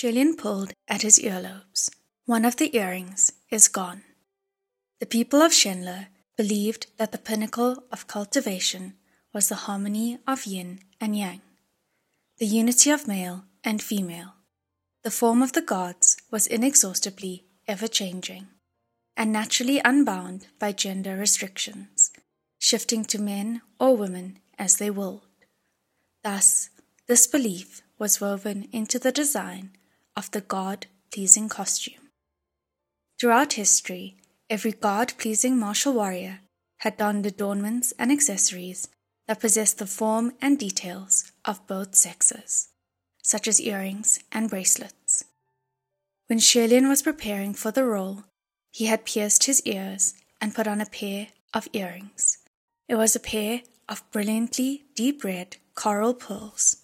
Xie Lian pulled at his earlobes. One of the earrings is gone. The people of Xianle believed that the pinnacle of cultivation was the harmony of yin and yang, the unity of male and female. The form of the gods was inexhaustibly ever changing and naturally unbound by gender restrictions, shifting to men or women as they willed. Thus, this belief was woven into the design of the God pleasing costume. Throughout history, every God pleasing martial warrior had donned adornments and accessories that possessed the form and details of both sexes, such as earrings and bracelets. When Xie Lian was preparing for the role, he had pierced his ears and put on a pair of earrings. It was a pair of brilliantly deep red coral pearls,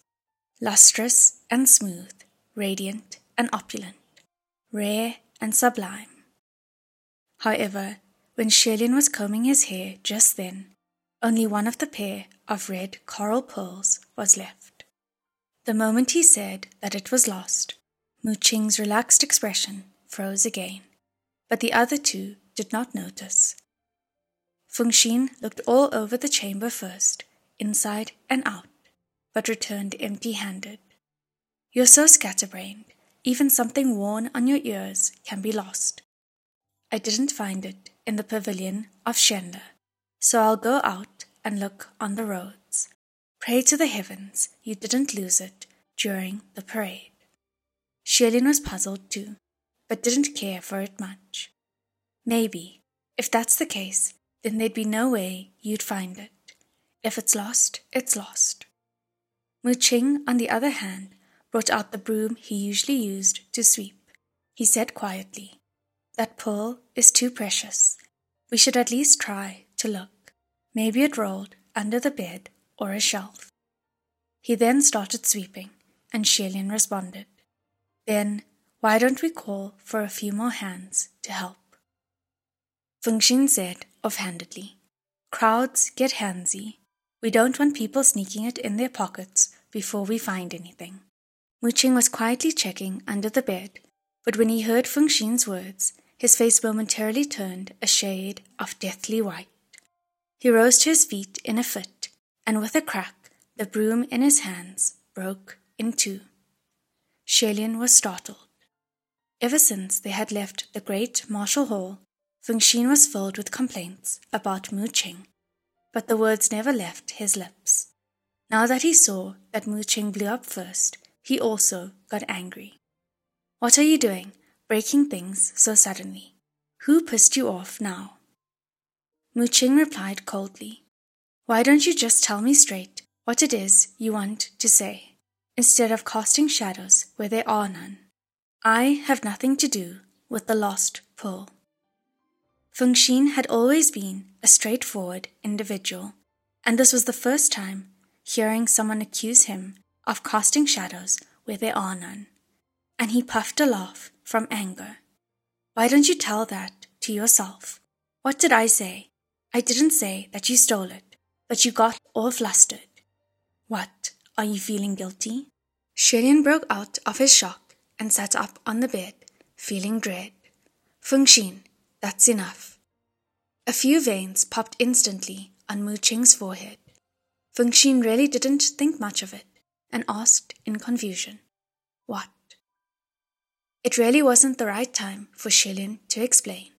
lustrous and smooth, radiant and opulent, rare and sublime. However, when Xie Lian was combing his hair just then, only one of the pair of red coral pearls was left. The moment he said that it was lost, Mu Qing's relaxed expression froze again, but the other two did not notice. Feng Xin looked all over the chamber first, inside and out, but returned empty handed. You're so scatterbrained, even something worn on your ears can be lost. I didn't find it in the pavilion of Xianle, so I'll go out and look on the roads. Pray to the heavens you didn't lose it during the parade. Xie Lian was puzzled too, but didn't care for it much. Maybe, if that's the case, then there'd be no way you'd find it. If it's lost, it's lost. Mu Qing, on the other hand, brought out the broom he usually used to sweep. He said quietly, That pearl is too precious. We should at least try to look. Maybe it rolled under the bed or a shelf. He then started sweeping, and Xie Lian responded. Then, why don't we call for a few more hands to help? Feng Xin said offhandedly, Crowds get handsy. We don't want people sneaking it in their pockets before we find anything. Mu Qing was quietly checking under the bed, but when he heard Feng Xin's words, his face momentarily turned a shade of deathly white. He rose to his feet in a fit, and with a crack, the broom in his hands broke in two. Xie Lian was startled. Ever since they had left the great martial hall, Feng Xin was filled with complaints about Mu Qing, but the words never left his lips. Now that he saw that Mu Qing blew up first, he also got angry. What are you doing, breaking things so suddenly? Who pissed you off now? Mu Qing replied coldly, Why don't you just tell me straight what it is you want to say, instead of casting shadows where there are none? I have nothing to do with the lost pearl. Feng Xin had always been a straightforward individual, and this was the first time hearing someone accuse him of casting shadows where there are none. And he puffed a laugh from anger. Why don't you tell that to yourself? What did I say? I didn't say that you stole it, but you got all flustered. What, are you feeling guilty? Xie Lian broke out of his shock and sat up on the bed, feeling dread. Feng Xin, that's enough. A few veins popped instantly on Mu Qing's forehead. Feng Xin really didn't think much of it and asked in confusion, What? It really wasn't the right time for Xie Lian to explain,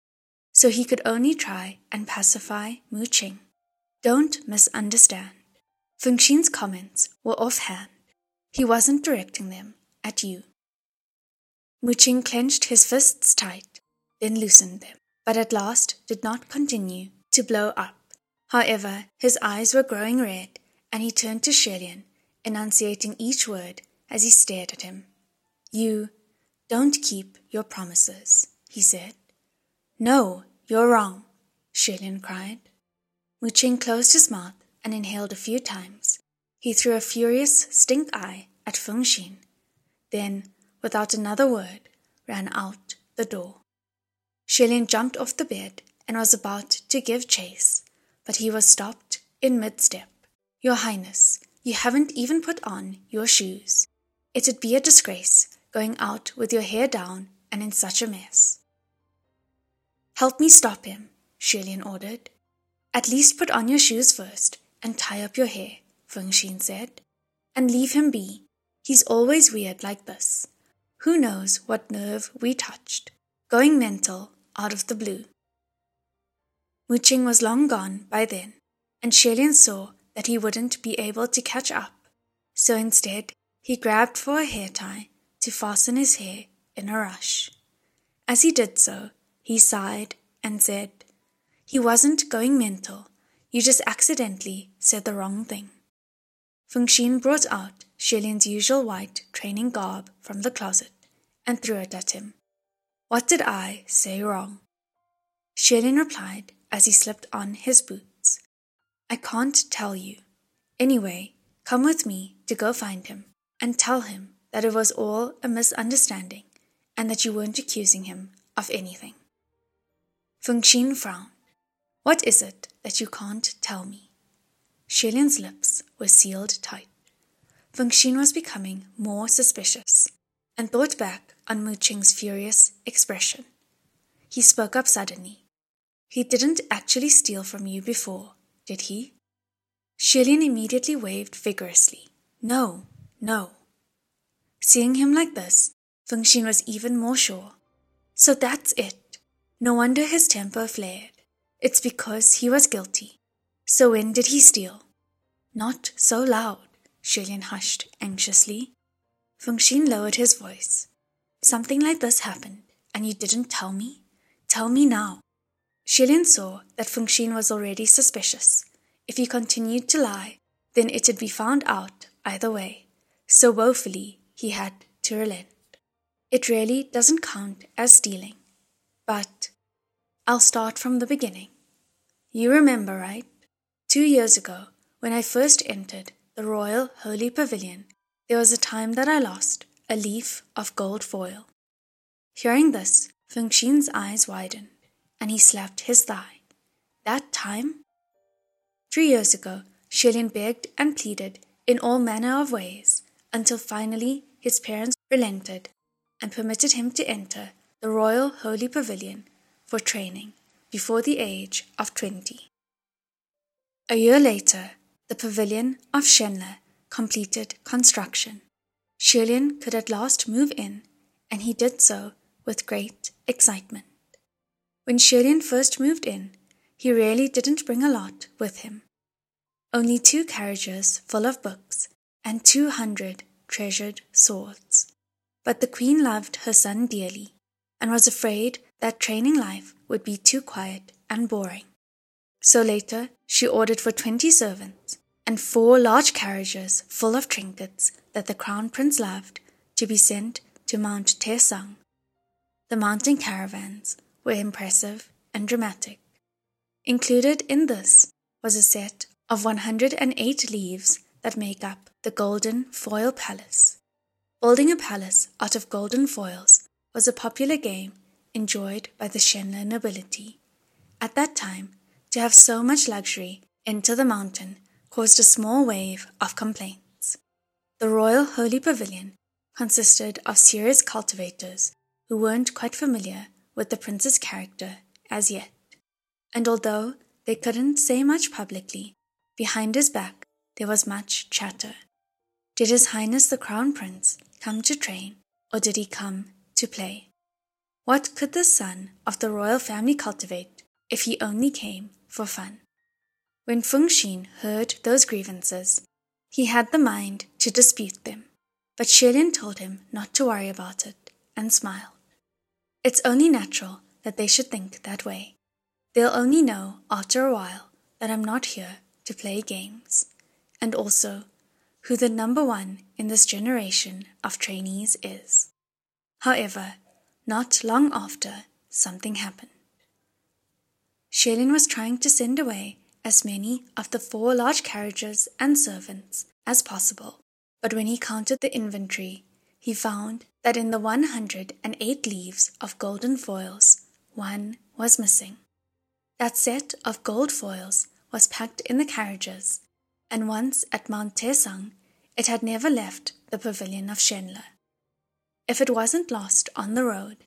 so he could only try and pacify Mu Qing. Don't misunderstand. Feng Xin's comments were offhand. He wasn't directing them at you. Mu Qing clenched his fists tight, then loosened them but at last did not continue to blow up. However, his eyes were growing red, and he turned to Xie Lian, enunciating each word as he stared at him. You don't keep your promises, he said. No, you're wrong, Xie Lian cried. Mu Qing closed his mouth and inhaled a few times. He threw a furious stink eye at Feng Xin, then, without another word, ran out the door. Xie Lian jumped off the bed and was about to give chase, but he was stopped in mid step. Your Highness, you haven't even put on your shoes. It'd be a disgrace going out with your hair down and in such a mess. Help me stop him, Xie Lian ordered. At least put on your shoes first and tie up your hair, Feng Xin said, and leave him be. He's always weird like this. Who knows what nerve we touched? Going mental out of the blue. Mu Qing was long gone by then, and Xie Lian saw that he wouldn't be able to catch up, so instead he grabbed for a hair tie to fasten his hair in a rush. As he did so, he sighed and said, He wasn't going mental, you just accidentally said the wrong thing. Feng Xin brought out Xie Lian's usual white training garb from the closet and threw it at him. What did I say wrong? Xie Lian replied as he slipped on his boots. I can't tell you. Anyway, come with me to go find him and tell him that it was all a misunderstanding and that you weren't accusing him of anything. Feng Xin frowned. What is it that you can't tell me? Xie Lian's lips were sealed tight. Feng Xin was becoming more suspicious and thought back on Mu Qing's furious expression. He spoke up suddenly. He didn't actually steal from you before, did he? Xie Lian immediately waved vigorously. No, no. Seeing him like this, Feng Xin was even more sure. So that's it. No wonder his temper flared. It's because he was guilty. So when did he steal? Not so loud, Xie Lian hushed anxiously. Feng Xin lowered his voice. Something like this happened, and you didn't tell me? Tell me now. Xie Lian saw that Feng Xin was already suspicious. If he continued to lie, then it'd be found out either way. So woefully he had to relent. It really doesn't count as stealing. But I'll start from the beginning. You remember, right? Two years ago, when I first entered the Royal Holy Pavilion, there was a time that I lost a leaf of gold foil. Hearing this, Feng Xin's eyes widened, and he slapped his thigh. That time? Three years ago, Xie Lian begged and pleaded in all manner of ways, until finally his parents relented and permitted him to enter the Royal Holy Pavilion for training before the age of twenty. A year later, the pavilion of Xianle completed construction. Xie Lian could at last move in, and he did so with great excitement. When Xie Lian first moved in, he really didn't bring a lot with him. Only two carriages full of books and two hundred treasured swords. But the queen loved her son dearly and was afraid that training life would be too quiet and boring. So later, she ordered for twenty servants and four large carriages full of trinkets that the crown prince loved to be sent to Mount Te The mountain caravans were impressive and dramatic. Included in this was a set of 108 leaves that make up the Golden Foil Palace. Building a palace out of golden foils was a popular game enjoyed by the Xianle nobility. At that time, to have so much luxury enter the mountain caused a small wave of complaints. The Royal Holy Pavilion consisted of serious cultivators who weren't quite familiar with the prince's character as yet, and although they couldn't say much publicly, behind his back there was much chatter. Did His Highness the Crown Prince come to train, or did he come to play? What could the son of the royal family cultivate if he only came for fun? When Feng Xin heard those grievances, he had the mind to dispute them, but Xie Lian told him not to worry about it and smiled. It's only natural that they should think that way. They'll only know after a while that I'm not here to play games, and also who the number one in this generation of trainees is. However, not long after, something happened. Xie Lian was trying to send away as many of the four large carriages and servants as possible. But when he counted the inventory, he found that in the 108 leaves of golden foils, one was missing. That set of gold foils was packed in the carriages, and once at Mount Te it had never left the pavilion of Xianle. If it wasn't lost on the road,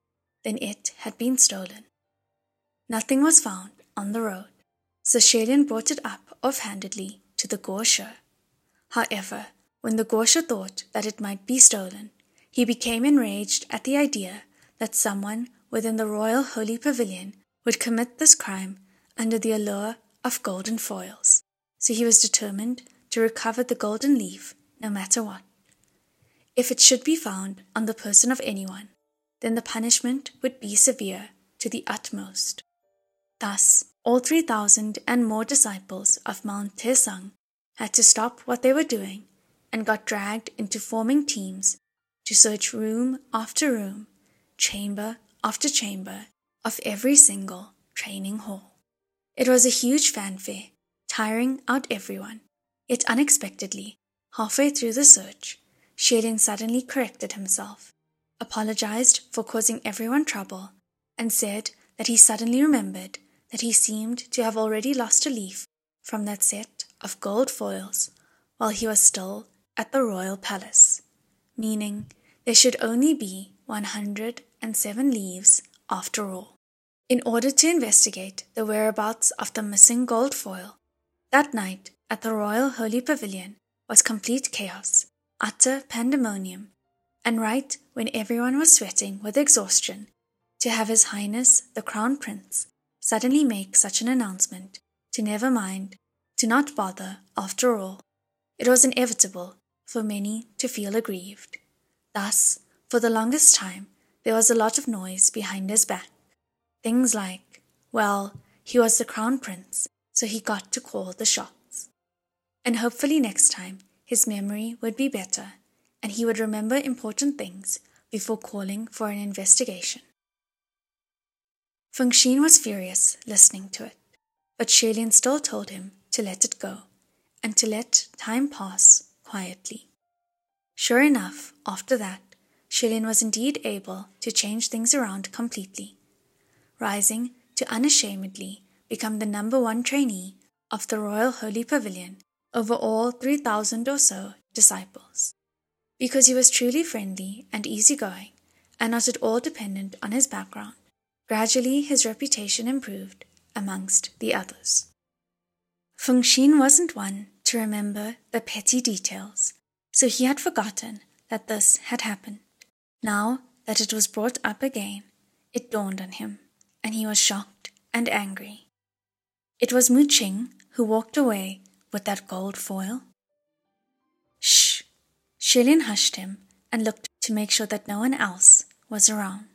then it had been stolen. Nothing was found on the road, so Xie Lian brought it up offhandedly to the Guoshi. However, when the Guoshi thought that it might be stolen, he became enraged at the idea that someone within the royal holy pavilion would commit this crime under the allure of golden foils, so he was determined to recover the golden leaf no matter what. If it should be found on the person of anyone, then the punishment would be severe to the utmost. Thus, all 3,000 and more disciples of Mount Taicang had to stop what they were doing and got dragged into forming teams to search room after room, chamber after chamber of every single training hall. It was a huge fanfare, tiring out everyone. Yet unexpectedly, halfway through the search, Xie Lian suddenly corrected himself, apologized for causing everyone trouble, and said that he suddenly remembered that he seemed to have already lost a leaf from that set of gold foils while he was still at the royal palace, meaning there should only be 107 leaves after all. In order to investigate the whereabouts of the missing gold foil, that night at the Royal Holy Pavilion was complete chaos, utter pandemonium, and right when everyone was sweating with exhaustion, to have His Highness the Crown Prince suddenly make such an announcement, to never mind, to not bother after all, it was inevitable for many to feel aggrieved. Thus, for the longest time, there was a lot of noise behind his back. Things like, well, he was the crown prince, so he got to call the shots. And hopefully next time, his memory would be better, and he would remember important things before calling for an investigation. Feng Xin was furious listening to it, but Xie Lian still told him to let it go and to let time pass quietly. Sure enough, after that, Xie Lian was indeed able to change things around completely, rising to unashamedly become the number one trainee of the Royal Holy Pavilion over all 3,000 or so disciples. Because he was truly friendly and easygoing, and not at all dependent on his background, gradually his reputation improved amongst the others. Feng Xin wasn't one to remember the petty details, so he had forgotten that this had happened. Now that it was brought up again, it dawned on him, and he was shocked and angry. It was Mu Qing who walked away with that gold foil. Shh! Xie Lian hushed him and looked to make sure that no one else was around.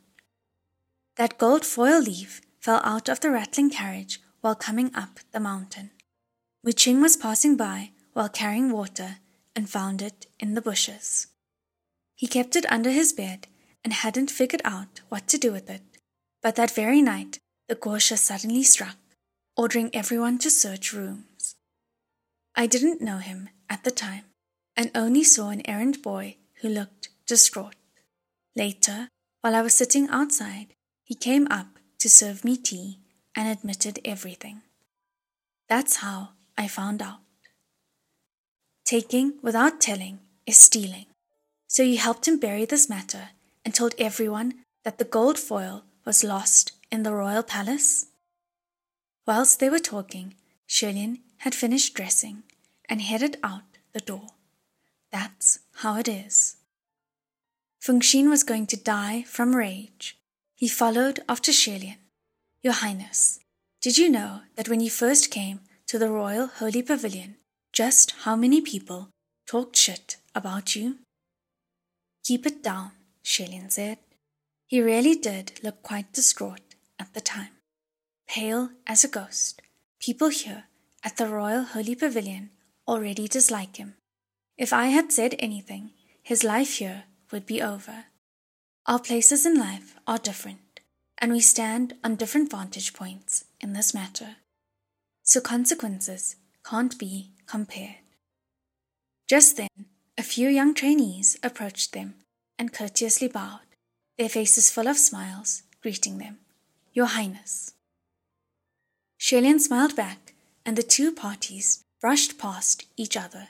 That gold foil leaf fell out of the rattling carriage while coming up the mountain. Mu Qing was passing by while carrying water and found it in the bushes. He kept it under his bed and hadn't figured out what to do with it. But that very night, the Guoshi suddenly struck, ordering everyone to search rooms. I didn't know him at the time and only saw an errand boy who looked distraught. Later, while I was sitting outside, he came up to serve me tea and admitted everything. That's how I found out. Taking without telling is stealing. So you helped him bury this matter and told everyone that the gold foil was lost in the royal palace? Whilst they were talking, Xie Lian had finished dressing and headed out the door. That's how it is. Feng Xin was going to die from rage. He followed after Xie Lian. Your Highness, did you know that when you first came to the Royal Holy Pavilion, just how many people talked shit about you? Keep it down, Xie Lian said. He really did look quite distraught at the time. Pale as a ghost, people here at the Royal Holy Pavilion already dislike him. If I had said anything, his life here would be over. Our places in life are different, and we stand on different vantage points in this matter. So consequences can't be compared. Just then, a few young trainees approached them and courteously bowed, their faces full of smiles, greeting them, Your Highness. Xie Lian smiled back, and the two parties brushed past each other.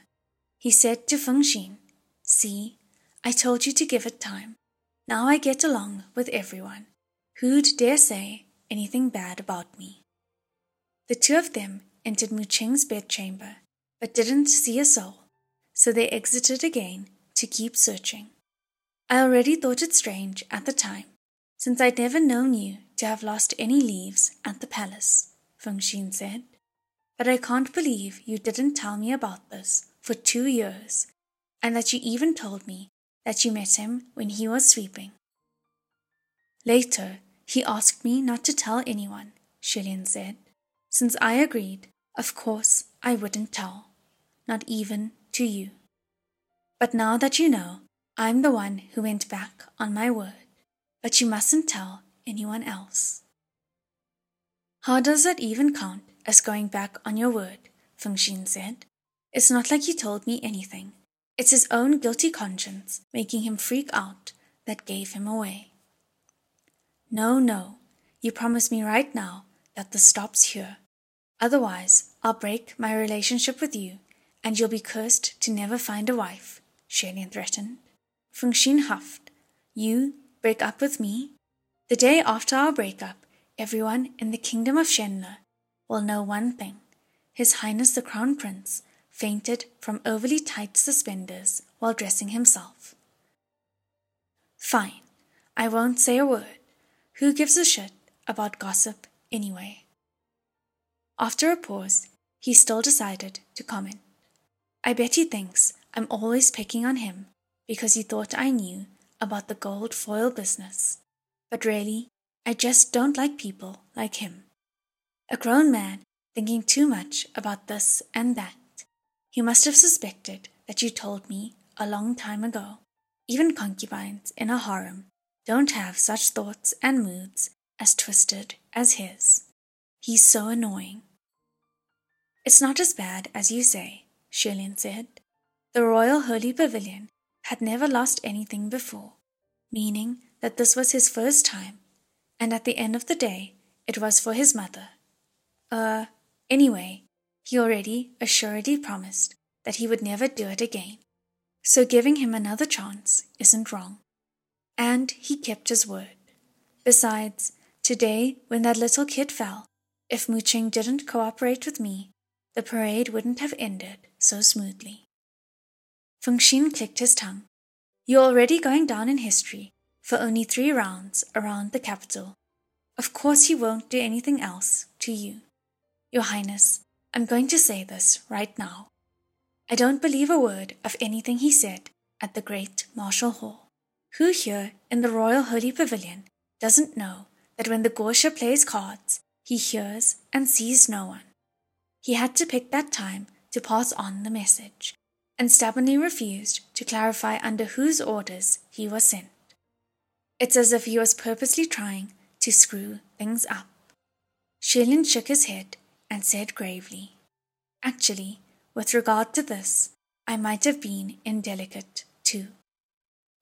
He said to Feng Xin, See, I told you to give it time. Now I get along with everyone. Who'd dare say anything bad about me? The two of them entered Mu Qing's bedchamber, but didn't see a soul, so they exited again to keep searching. I already thought it strange at the time, since I'd never known you to have lost any leaves at the palace, Feng Xin said. But I can't believe you didn't tell me about this for two years, and that you even told me that you met him when he was sweeping. Later, he asked me not to tell anyone, Xie Lian said. Since I agreed, of course I wouldn't tell, not even to you. But now that you know, I'm the one who went back on my word, but you mustn't tell anyone else. How does that even count as going back on your word? Feng Xin said. It's not like you told me anything. It's his own guilty conscience making him freak out that gave him away. No, no, you promise me right now that this stops here. Otherwise, I'll break my relationship with you, and you'll be cursed to never find a wife, Xie Lian threatened. Feng Xin huffed. You break up with me? The day after our breakup, everyone in the kingdom of Xianle will know one thing. His Highness the Crown Prince fainted from overly tight suspenders while dressing himself. Fine, I won't say a word. Who gives a shit about gossip anyway? After a pause, he still decided to comment. I bet he thinks I'm always picking on him because he thought I knew about the gold foil business. But really, I just don't like people like him. A grown man thinking too much about this and that. He must have suspected that you told me a long time ago. Even concubines in a harem don't have such thoughts and moods as twisted as his. He's so annoying. It's not as bad as you say, Xie Lian said. The Royal Holy Pavilion had never lost anything before, meaning that this was his first time, and at the end of the day, it was for his mother. Uh, anyway, he already assuredly promised that he would never do it again, so giving him another chance isn't wrong. And he kept his word. Besides, today, when that little kid fell, if Mu Qing didn't cooperate with me, the parade wouldn't have ended so smoothly. Feng Xin clicked his tongue. You're already going down in history for only three rounds around the capital. Of course, he won't do anything else to you. Your Highness, I'm going to say this right now. I don't believe a word of anything he said at the great martial hall. Who here in the Royal Holy Pavilion doesn't know that when the Guoshi plays cards, he hears and sees no one? He had to pick that time to pass on the message, and stubbornly refused to clarify under whose orders he was sent. It's as if he was purposely trying to screw things up. Xie Lian shook his head and said gravely, Actually, with regard to this, I might have been indelicate too.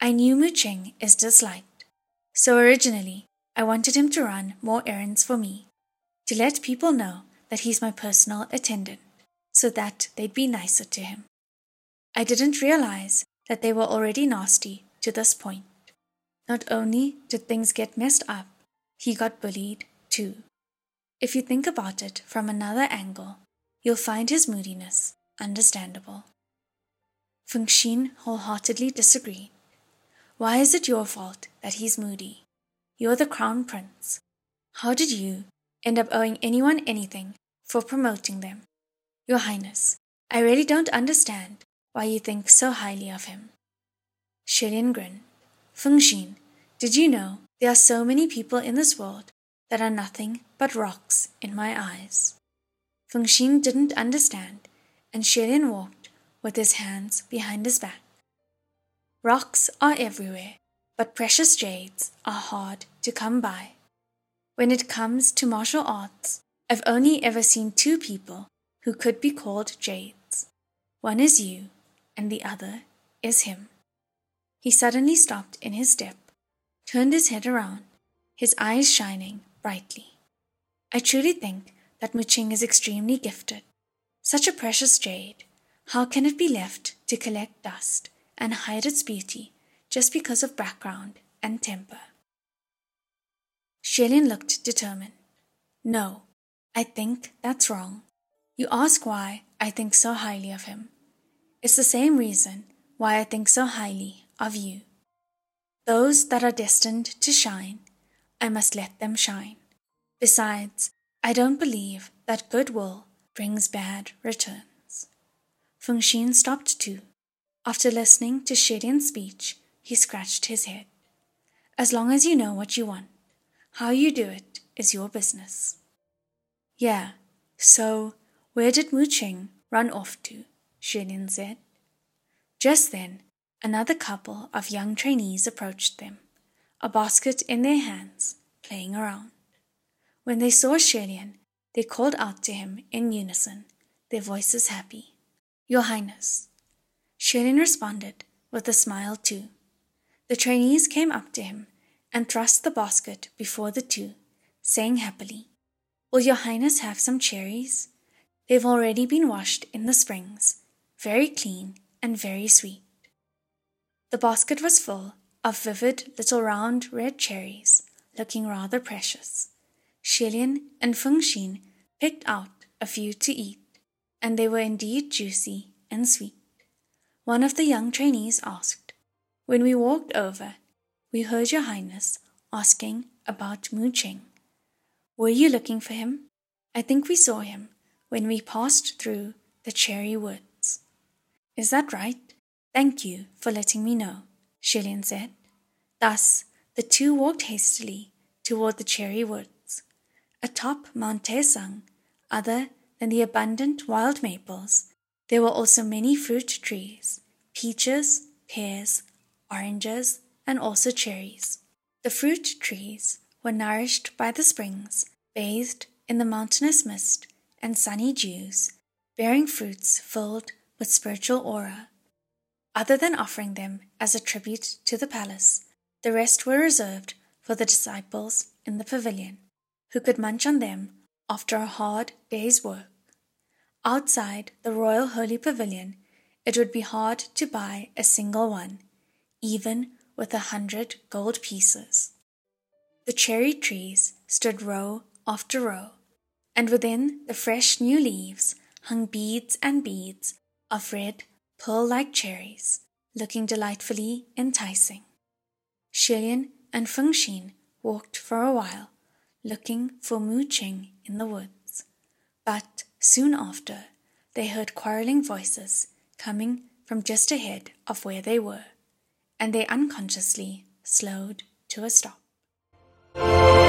I knew Mu Qing is disliked, so originally I wanted him to run more errands for me, to let people know that he's my personal attendant, so that they'd be nicer to him. I didn't realize that they were already nasty to this point. Not only did things get messed up, he got bullied too. If you think about it from another angle, you'll find his moodiness understandable. Feng Xin wholeheartedly disagreed. Why is it your fault that he's moody? You're the crown prince. How did you end up owing anyone anything for promoting them. Your Highness, I really don't understand why you think so highly of him. Xie Lian grinned. Feng Xin, did you know there are so many people in this world that are nothing but rocks in my eyes? Feng Xin didn't understand, and Xie Lian walked with his hands behind his back. Rocks are everywhere, but precious jades are hard to come by. When it comes to martial arts, I've only ever seen two people who could be called Jades. One is you, and the other is him. He suddenly stopped in his step, turned his head around, his eyes shining brightly. I truly think that Mu Qing is extremely gifted. Such a precious jade, how can it be left to collect dust and hide its beauty just because of background and temper. Xie Lian looked determined. No, I think that's wrong. You ask why I think so highly of him. It's the same reason why I think so highly of you. Those that are destined to shine, I must let them shine. Besides, I don't believe that goodwill brings bad returns. Feng Xin stopped too. After listening to Xie Lian's speech, he scratched his head. As long as you know what you want, how you do it is your business. Yeah, so where did Mu Qing run off to? Xie Lian said. Just then, another couple of young trainees approached them, a basket in their hands, playing around. When they saw Xie Lian, they called out to him in unison, their voices happy. Your Highness. Xie Lian responded with a smile too. The trainees came up to him and thrust the basket before the two, saying happily, Will your highness have some cherries? They've already been washed in the springs, very clean and very sweet. The basket was full of vivid little round red cherries, looking rather precious. Xie Lian and Feng Xin picked out a few to eat, and they were indeed juicy and sweet. One of the young trainees asked, When we walked over, we heard your highness asking about Mu Qing. Were you looking for him? I think we saw him when we passed through the cherry woods. Is that right? Thank you for letting me know, Xie Lian said. Thus, the two walked hastily toward the cherry woods. Atop Mount Taicang, other than the abundant wild maples, there were also many fruit trees peaches, pears, oranges, and also cherries. The fruit trees were nourished by the springs, bathed in the mountainous mist and sunny dews, bearing fruits filled with spiritual aura. Other than offering them as a tribute to the palace, the rest were reserved for the disciples in the pavilion, who could munch on them after a hard day's work. Outside the royal holy pavilion, it would be hard to buy a single one, even with a hundred gold pieces. The cherry trees stood row after row, and within the fresh new leaves hung beads and beads of red, pearl like cherries, looking delightfully enticing. Xie Lian and Feng Xin walked for a while, looking for Mu Qing in the woods. But soon after, they heard quarreling voices coming from just ahead of where they were and they unconsciously slowed to a stop. Bye.